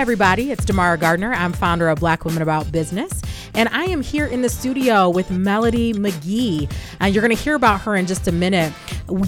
everybody. It's Damara Gardner. I'm founder of Black Women About Business. And I am here in the studio with Melody Magee. And you're going to hear about her in just a minute.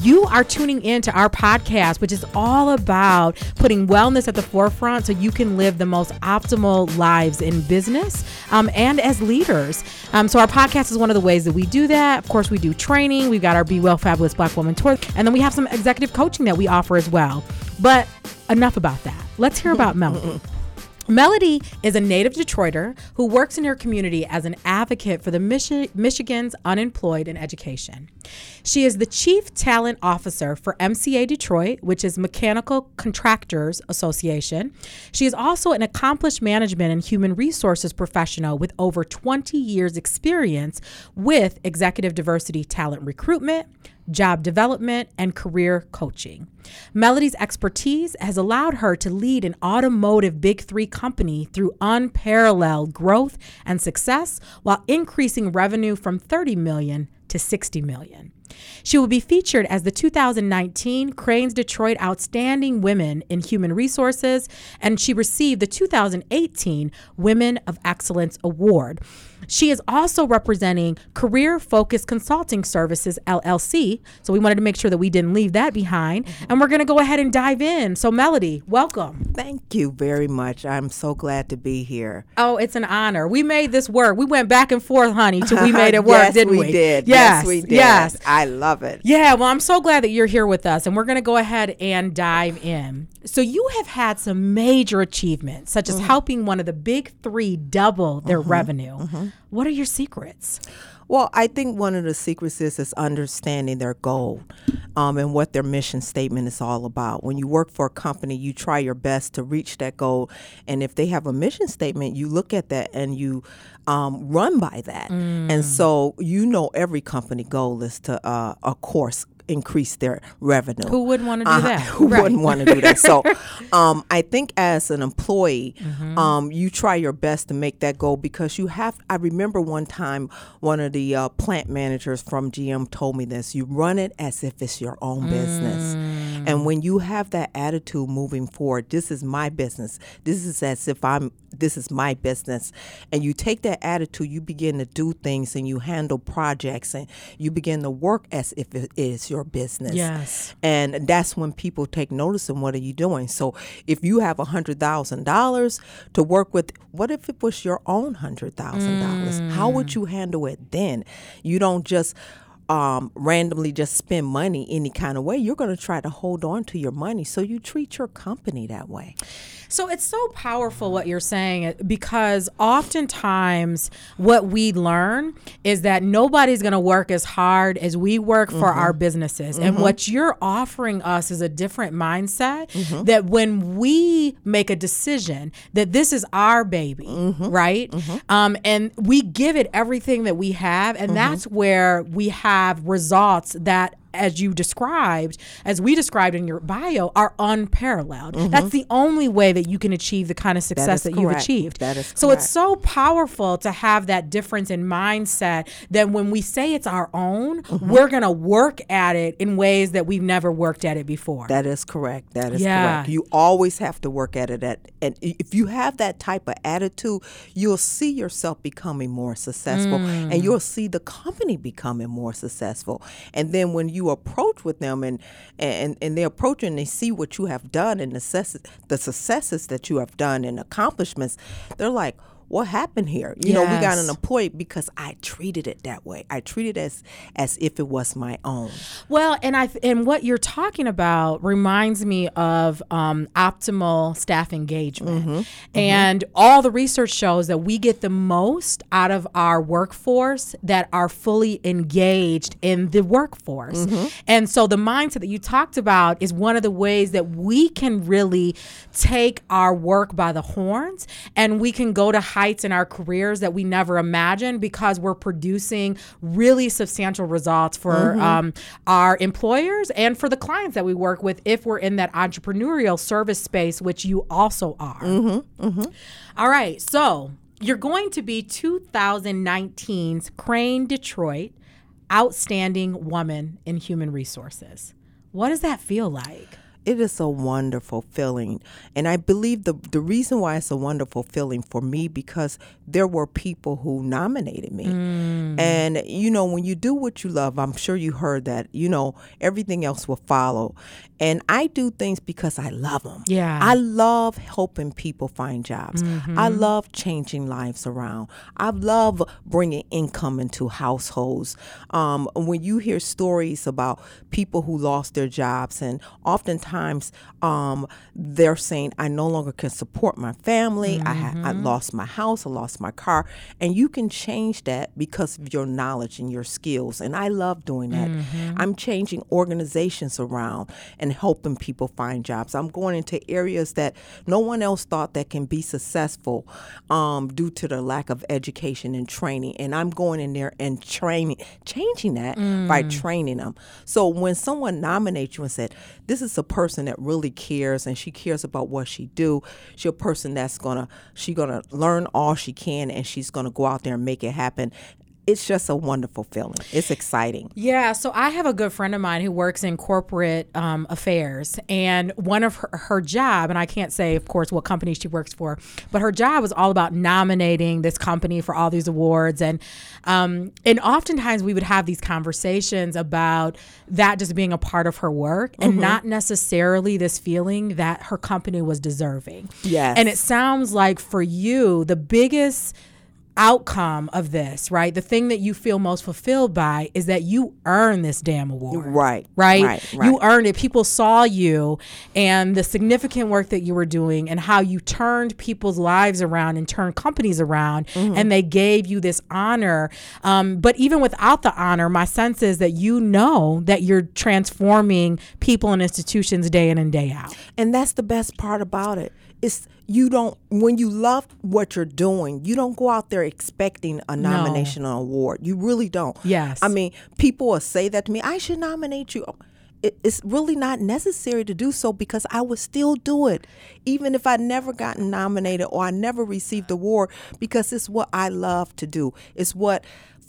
You are tuning in to our podcast, which is all about putting wellness at the forefront so you can live the most optimal lives in business um, and as leaders. Um, so, our podcast is one of the ways that we do that. Of course, we do training, we've got our Be Well Fabulous Black Woman Tour, and then we have some executive coaching that we offer as well. But enough about that. Let's hear about Melody. Melody is a native Detroiter who works in her community as an advocate for the Michi- Michigan's unemployed in education. She is the Chief Talent Officer for MCA Detroit, which is Mechanical Contractors Association. She is also an accomplished management and human resources professional with over 20 years experience with executive diversity talent recruitment, job development, and career coaching. Melody's expertise has allowed her to lead an automotive Big Three company through unparalleled growth and success while increasing revenue from 30 million to 60 million. She will be featured as the 2019 Crain's Detroit Outstanding Women in Human Resources, and she received the 2018 Women of Excellence Award. She is also representing Career Focused Consulting Services LLC. So we wanted to make sure that we didn't leave that behind. And we're going to go ahead and dive in. So, Melody, welcome. Thank you very much. I'm so glad to be here. Oh, it's an honor. We made this work. We went back and forth, honey, till we made it work, yes, didn't we? we? Did. Yes, yes, we did. Yes. I love it. Yeah, well, I'm so glad that you're here with us. And we're going to go ahead and dive in. So, you have had some major achievements, such as mm-hmm. helping one of the big three double their mm-hmm. revenue. Mm-hmm. What are your secrets? Well, I think one of the secrets is, is understanding their goal um, and what their mission statement is all about. When you work for a company, you try your best to reach that goal. And if they have a mission statement, you look at that and you um, run by that. Mm. And so you know every company goal is to, uh, of course, increase their revenue. Who wouldn't want to do uh, that? Who right. wouldn't want to do that? So um, I think as an employee, mm-hmm. um, you try your best to make that goal because you have. I remember one time one of the uh, plant managers from GM told me this you run it as if it's your own mm. business. And when you have that attitude moving forward, this is my business. This is as if I'm this is my business. And you take that attitude, you begin to do things and you handle projects and you begin to work as if it is your business. Yes. And that's when people take notice and what are you doing? So if you have a hundred thousand dollars to work with, what if it was your own hundred thousand dollars? How would mm. you handle it then? You don't just um, randomly just spend money any kind of way. You're going to try to hold on to your money. So you treat your company that way. So it's so powerful what you're saying because oftentimes what we learn is that nobody's going to work as hard as we work for mm-hmm. our businesses. Mm-hmm. And what you're offering us is a different mindset mm-hmm. that when we make a decision that this is our baby, mm-hmm. right? Mm-hmm. Um, and we give it everything that we have, and mm-hmm. that's where we have results that as you described, as we described in your bio, are unparalleled. Mm-hmm. That's the only way that you can achieve the kind of success that, that you've achieved. That is correct. So it's so powerful to have that difference in mindset that when we say it's our own, mm-hmm. we're going to work at it in ways that we've never worked at it before. That is correct. That is yeah. correct. You always have to work at it at and if you have that type of attitude, you'll see yourself becoming more successful mm. and you'll see the company becoming more successful. And then when you you approach with them and and and they approach and they see what you have done and the the successes that you have done and accomplishments, they're like, what happened here? You yes. know, we got an employee because I treated it that way. I treated it as as if it was my own. Well, and I and what you're talking about reminds me of um, optimal staff engagement, mm-hmm. and mm-hmm. all the research shows that we get the most out of our workforce that are fully engaged in the workforce. Mm-hmm. And so the mindset that you talked about is one of the ways that we can really take our work by the horns and we can go to heights in our careers that we never imagined because we're producing really substantial results for mm-hmm. um, our employers and for the clients that we work with if we're in that entrepreneurial service space, which you also are. Mm-hmm. Mm-hmm. All right. So you're going to be 2019's Crain Detroit Outstanding Woman in Human Resources. What does that feel like? It is a wonderful feeling. And I believe the the reason why it's a wonderful feeling for me because there were people who nominated me. Mm. And you know, when you do what you love, I'm sure you heard that, you know, everything else will follow. And I do things because I love them. Yeah. I love helping people find jobs. I love changing lives around. I love bringing income into households. Um, when you hear stories about people who lost their jobs, and oftentimes um, they're saying, I no longer can support my family, I, ha- I lost my house, I lost my car. And you can change that because of your knowledge and your skills. And I love doing that. I'm changing organizations around and helping people find jobs. I'm going into areas that no one else thought that can be successful um, due to the lack of education and training. And I'm going in there and training, changing that by training them. So when someone nominates you and said, "This is a person that really cares and she cares about what she do," she's a person that's gonna she gonna learn all she can and she's gonna go out there and make it happen. It's just a wonderful feeling. It's exciting. Yeah, so I have a good friend of mine who works in corporate um, affairs, and one of her, her job, and I can't say, of course, what company she works for, but her job was all about nominating this company for all these awards, and um, and oftentimes we would have these conversations about that just being a part of her work, and not necessarily this feeling that her company was deserving. Yes. and it sounds like for you, the biggest outcome of this, right? The thing that you feel most fulfilled by is that you earned this damn award. Right, Right? right, You earned it. People saw you and the significant work that you were doing and how you turned people's lives around and turned companies around Mm-hmm. and they gave you this honor. Um, but even without the honor, my sense is that you know that you're transforming people and institutions day in and day out. And that's the best part about it. It's you don't when you love what you're doing, you don't go out there expecting a nomination or award. You really don't. Yes. I mean, people will say that to me, I should nominate you. It, it's really not necessary to do so because I would still do it, even if I never gotten nominated or I never received the award, because it's what I love to do. It's what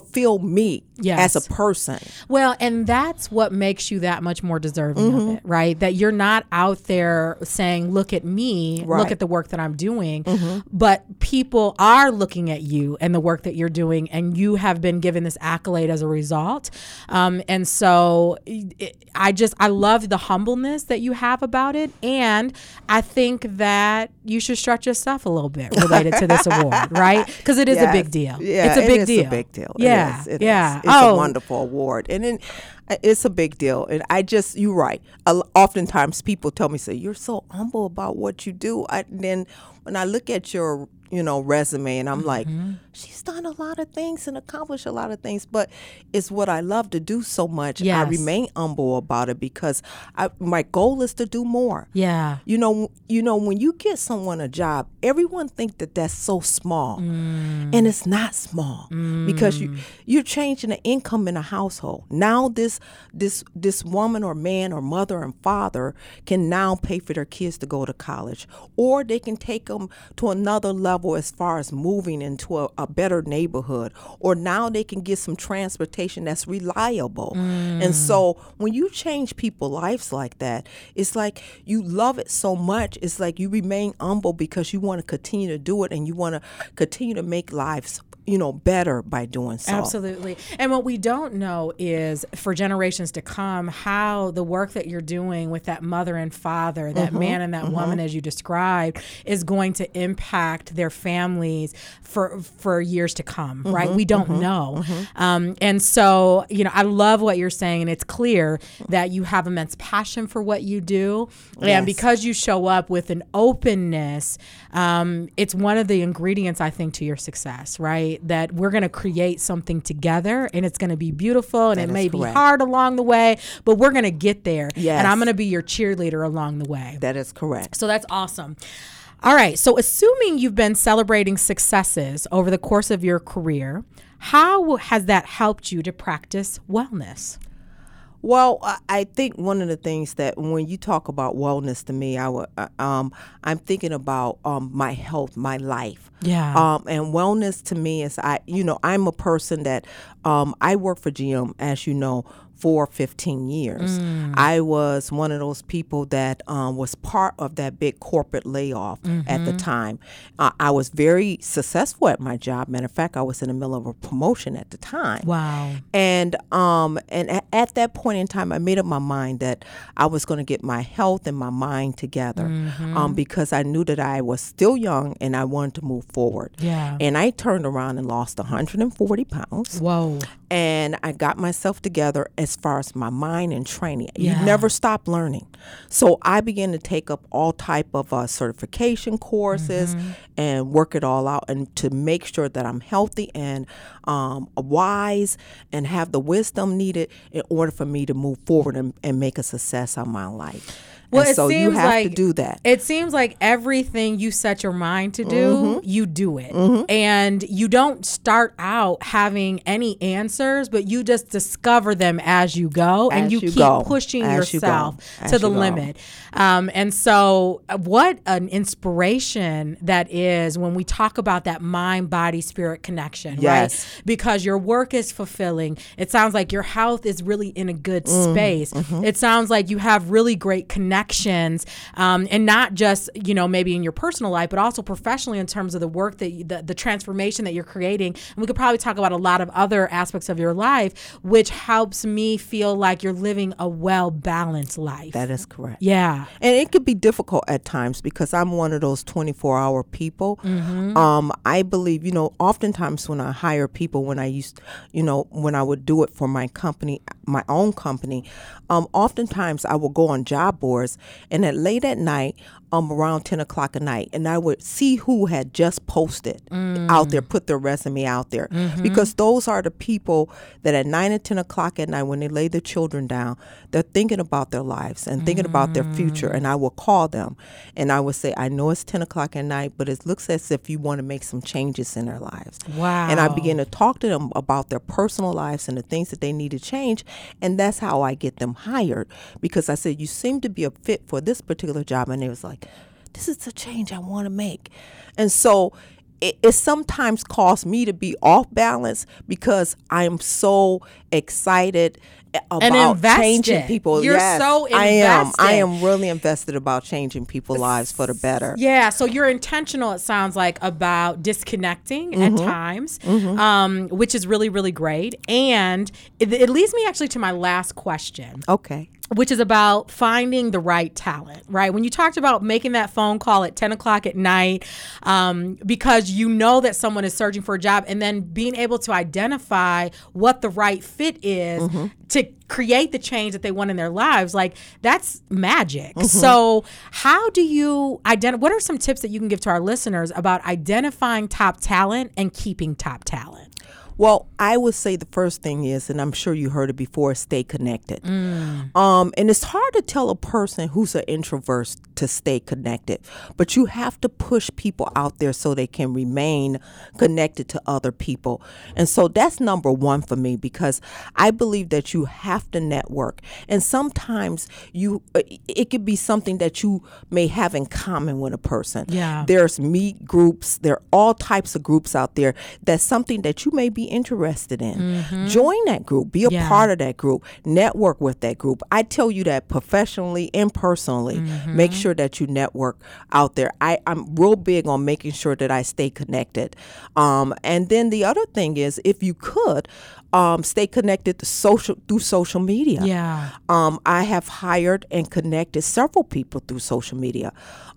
fulfill me Yes. as a person. Well, and that's what makes you that much more deserving Mm-hmm. of it, right? That you're not out there saying, look at me, look Right. Mm-hmm. at the work that I'm doing, but people are looking at you and the work that you're doing, and you have been given this accolade as a result. Um, and so it, I just, I love the humbleness that you have about it. And I think that you should stretch yourself a little bit related to this award, right? Because it is a big deal. Yeah, it's a big is deal. a big deal. It Yeah. is. It yeah. is. It's oh, a wonderful award, and then uh, it's a big deal. And I just, you're right. Oftentimes, people tell me, "Say you're so humble about what you do." I, and then when I look at your, you know, resume, and I'm like, Mm-hmm. she's done a lot of things and accomplished a lot of things, but it's what I love to do so much. I remain humble about it because I, my goal is to do more. Yeah. You know, you know when you get someone a job, everyone think that that's so small, Mm. and it's not small because you you're changing the income in a household. Now this this this woman or man or mother and father can now pay for their kids to go to college, or they can take them to another level as far as moving into a, a better neighborhood, or now they can get some transportation that's reliable. And mm. so when you change people's lives like that, it's like you love it so much. It's like you remain humble because you want to continue to do it and you want to continue to make lives, you know, better by doing so. Absolutely. And what we don't know is for generations to come how the work that you're doing with that mother and father, that mm-hmm. man and that mm-hmm. woman as you described, is going to impact their families for for years to come, mm-hmm. right? We don't know. Um, and so, you know, I love what you're saying and it's clear that you have immense passion for what you do. And because you show up with an openness, um, it's one of the ingredients I think to your success, right? That we're going to create something together and it's going to be beautiful and That it may be hard along the way, but we're going to get there. Yes. And I'm going to be your cheerleader along the way. That is correct. So that's awesome. All right. So, assuming you've been celebrating successes over the course of your career, how has that helped you to practice wellness? Well, I- think one of the things that when you talk about wellness to me, I would, uh, um, I'm thinking about um, my health, my life. Yeah. Um, and wellness to me is I, you know, I'm a person that um, I work for GM, as you know, for 15 years. Mm. I was one of those people that um, was part of that big corporate layoff at Mm-hmm. the time. Uh, I was very successful at my job. Matter of fact, I was in the middle of a promotion at the time. Wow. And um and at that point in time, I made up my mind that I was going to get my health and my mind together, Mm-hmm. um, because I knew that I was still young and I wanted to move forward. Yeah. And I turned around and lost 140 pounds Whoa. And I got myself together as far as my mind and training. Yeah. You never stop learning. So I began to take up all type of uh, certification courses Mm-hmm. and work it all out and to make sure that I'm healthy and um, wise and have the wisdom needed in order for me to move forward and, and make a success of my life. Well, and it so you seems have like to do that. It seems like everything you set your mind to do, Mm-hmm. you do it. And you don't start out having any answers, but you just discover them as you go and you, you keep go. pushing As you yourself As to the you limit. Um, and so, uh, what an inspiration that is when we talk about that mind, body, spirit connection, Yes. right? Because your work is fulfilling. It sounds like your health is really in a good Mm, space. mm-hmm. It sounds like you have really great connections, um, and not just you know maybe in your personal life, but also professionally in terms of the work that you, the the transformation that you're creating. And we could probably talk about a lot of other aspects of your life, which helps me feel like you're living a well balanced life. That is correct. yeah. And it could be difficult at times because I'm one of those 24 hour people. Um, I believe, you know, oftentimes when I hire people, when I used, you know, when I would do it for my company, my own company, um, oftentimes I will go on job boards and at late at night, um, around 10 o'clock at night, and I would see who had just posted out there, put their resume out there. Because those are the people that at 9 and 10 o'clock at night, when they lay their children down, they're thinking about their lives and thinking about their future. And I will call them and I will say, I know it's 10 o'clock at night, but it looks as if you want to make some changes in their lives. Wow. And I begin to talk to them about their personal lives and the things that they need to change. And that's how I get them hired because I said, You seem to be a fit for this particular job. And they was like, This is the change I want to make. And so it, it sometimes caused me to be off balance because I am so excited about changing invested. people. You're yes, so I am. I am really invested about changing people's lives for the better. Yeah, so you're intentional, it sounds like, about disconnecting Mm-hmm. at times, um, which is really, really great. And it, it leads me actually to my last question. Okay. Which is about finding the right talent, right? When you talked about making that phone call at 10 o'clock at night um, because you know that someone is searching for a job and then being able to identify what the right fit is to create the change that they want in their lives, like that's magic. So, how do you identify? What are some tips that you can give to our listeners about identifying top talent and keeping top talent? Well, I would say the first thing is, and I'm sure you heard it before, stay connected. Um, and it's hard to tell a person who's an introvert to stay connected, but you have to push people out there so they can remain connected to other people. And so that's number one for me because I believe that you have to network. And sometimes you, uh, it could be something that you may have in common with a person. Yeah. There's meet groups. There are all types of groups out there. That's something that you may be interested in. Join that group. Be a Yeah. part of that group. Network with that group. I tell you that professionally and personally. Make sure that you network out there. I, I'm real big on making sure that I stay connected. Um, and then the other thing is, if you could, um, stay connected to social through social media. Yeah. Um, I have hired and connected several people through social media.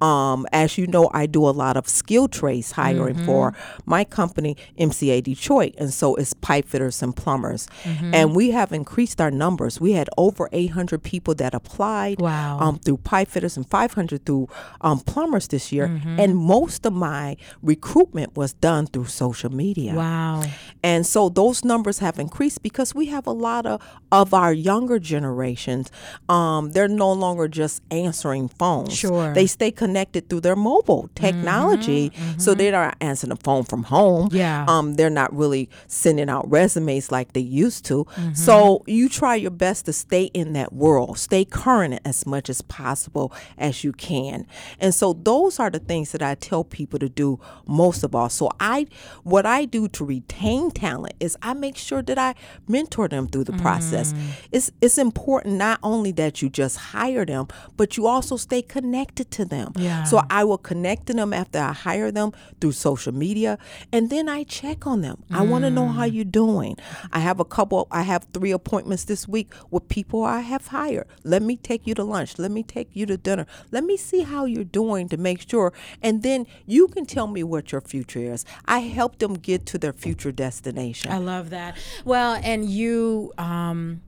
Um, as you know, I do a lot of skill trades hiring for my company, MCA Detroit, and so it's pipe fitters and plumbers. And we have increased our numbers. We had over 800 people that applied Wow. um, through pipe fitters and 500 through um, plumbers this year. And most of my recruitment was done through social media. Wow. And so those numbers have increased because we have a lot of, of our younger generations. Um, they're no longer just answering phones. Sure. They stay connected through their mobile technology. So they're not answering the phone from home. Yeah. Um, they're not really sending out resumes like they used to. So you try your best to stay in that world, stay current as much as possible as you can. And so those are the things that I tell people to do most of all. So I what I do to retain talent is I make sure that I mentor them through the process. Mm. It's it's important not only that you just hire them, but you also stay connected to them. Yeah. So I will connect to them after I hire them through social media, and then I check on them. I want to know how Mm. you're doing. I have a couple. I have three appointments this week with people I have hired. Let me take you to lunch. Let me take you to dinner. Let me see how you're doing to make sure, and then you can tell me what your future is. I help them get to their future destination. I love that. Well, and you um,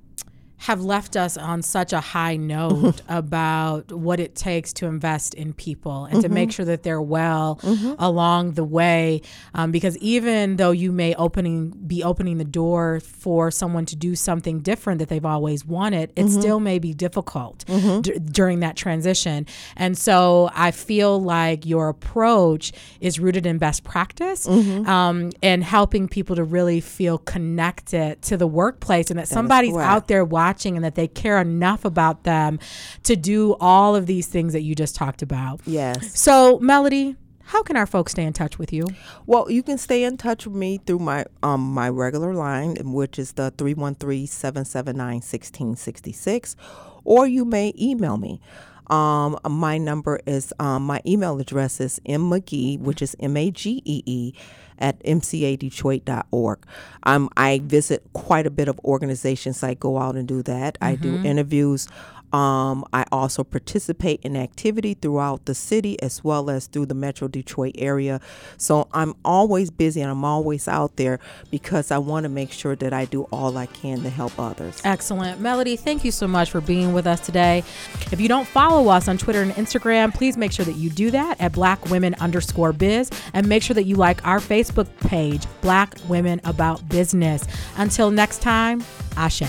have left us on such a high note about what it takes to invest in people and to make sure that they're well along the way. Um, because even though you may opening be opening the door for someone to do something different that they've always wanted, it still may be difficult d- during that transition. And so I feel like your approach is rooted in best practice um, and helping people to really feel connected to the workplace and that, somebody's out there watching and that they care enough about them to do all of these things that you just talked about. yes. So, Melody, how can our folks stay in touch with you? Well, you can stay in touch with me through my um my regular line, which is the 313-779-1666, or you may email me. Um, my number is um, my email address is mmagee, which is m a g e e at mcadetroit.org. Um, I visit quite a bit of organizations. I go out and do that. I do interviews. Um, I also participate in activity throughout the city as well as through the Metro Detroit area. So I'm always busy and I'm always out there because I want to make sure that I do all I can to help others. Excellent. Melody, thank you so much for being with us today. If you don't follow us on Twitter and Instagram, please make sure that you do that at black women underscore biz and make sure that you like our Facebook page, Black Women About Business. Until next time, Ashe.